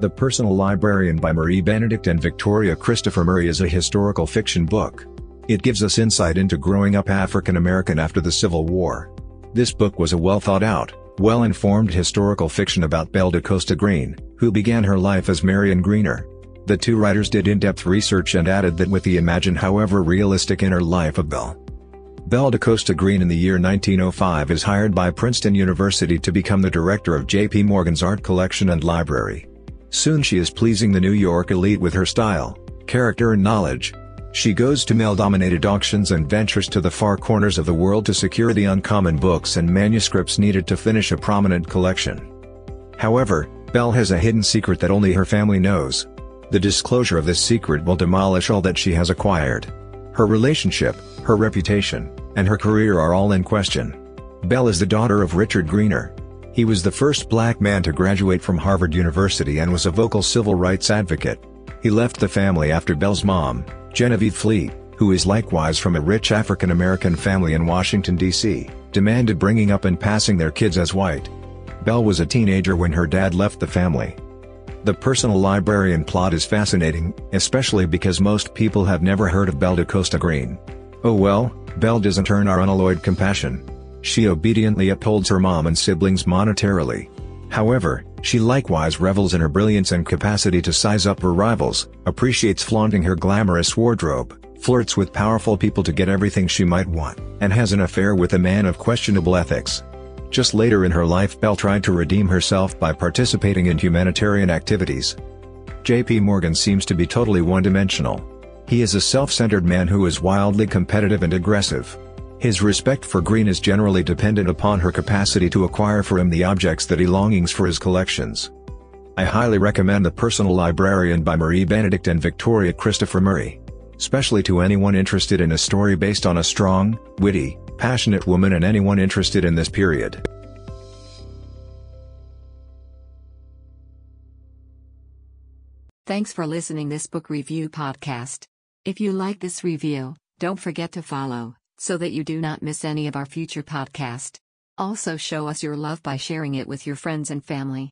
The Personal Librarian by Marie Benedict and Victoria Christopher Murray is a historical fiction book. It gives us insight into growing up African American after the Civil War. This book was a well thought out, well informed historical fiction about Belle da Costa Greene, who began her life as Marion Greener. The two writers did in depth research and added that with the imagine however realistic inner life of Belle. Belle da Costa Greene in the year 1905 is hired by Princeton University to become the director of J.P. Morgan's art collection and library. Soon she is pleasing the New York elite with her style, character and knowledge. She goes to male-dominated auctions and ventures to the far corners of the world to secure the uncommon books and manuscripts needed to finish a prominent collection. However, Belle has a hidden secret that only her family knows. The disclosure of this secret will demolish all that she has acquired. Her relationship, her reputation, and her career are all in question. Belle is the daughter of Richard Greener, he was the first black man to graduate from Harvard University and was a vocal civil rights advocate. He left the family after Belle's mom, Genevieve Fleet, who is likewise from a rich African American family in Washington, D.C., demanded bringing up and passing their kids as white. Belle was a teenager when her dad left the family. The personal librarian plot is fascinating, especially because most people have never heard of Belle da Costa Greene. Oh well, Belle doesn't earn our unalloyed compassion. She obediently upholds her mom and siblings monetarily. However, she likewise revels in her brilliance and capacity to size up her rivals, appreciates flaunting her glamorous wardrobe, flirts with powerful people to get everything she might want, and has an affair with a man of questionable ethics. Just later in her life Belle tried to redeem herself by participating in humanitarian activities. J.P. Morgan seems to be totally one-dimensional. He is a self-centered man who is wildly competitive and aggressive. His respect for Greene is generally dependent upon her capacity to acquire for him the objects that he longings for his collections. I highly recommend The Personal Librarian by Marie Benedict and Victoria Christopher Murray. Especially to anyone interested in a story based on a strong, witty, passionate woman and anyone interested in this period. Thanks for listening this book review podcast. If you like this review, don't forget to follow so that you do not miss any of our future podcast. Also show us your love by sharing it with your friends and family.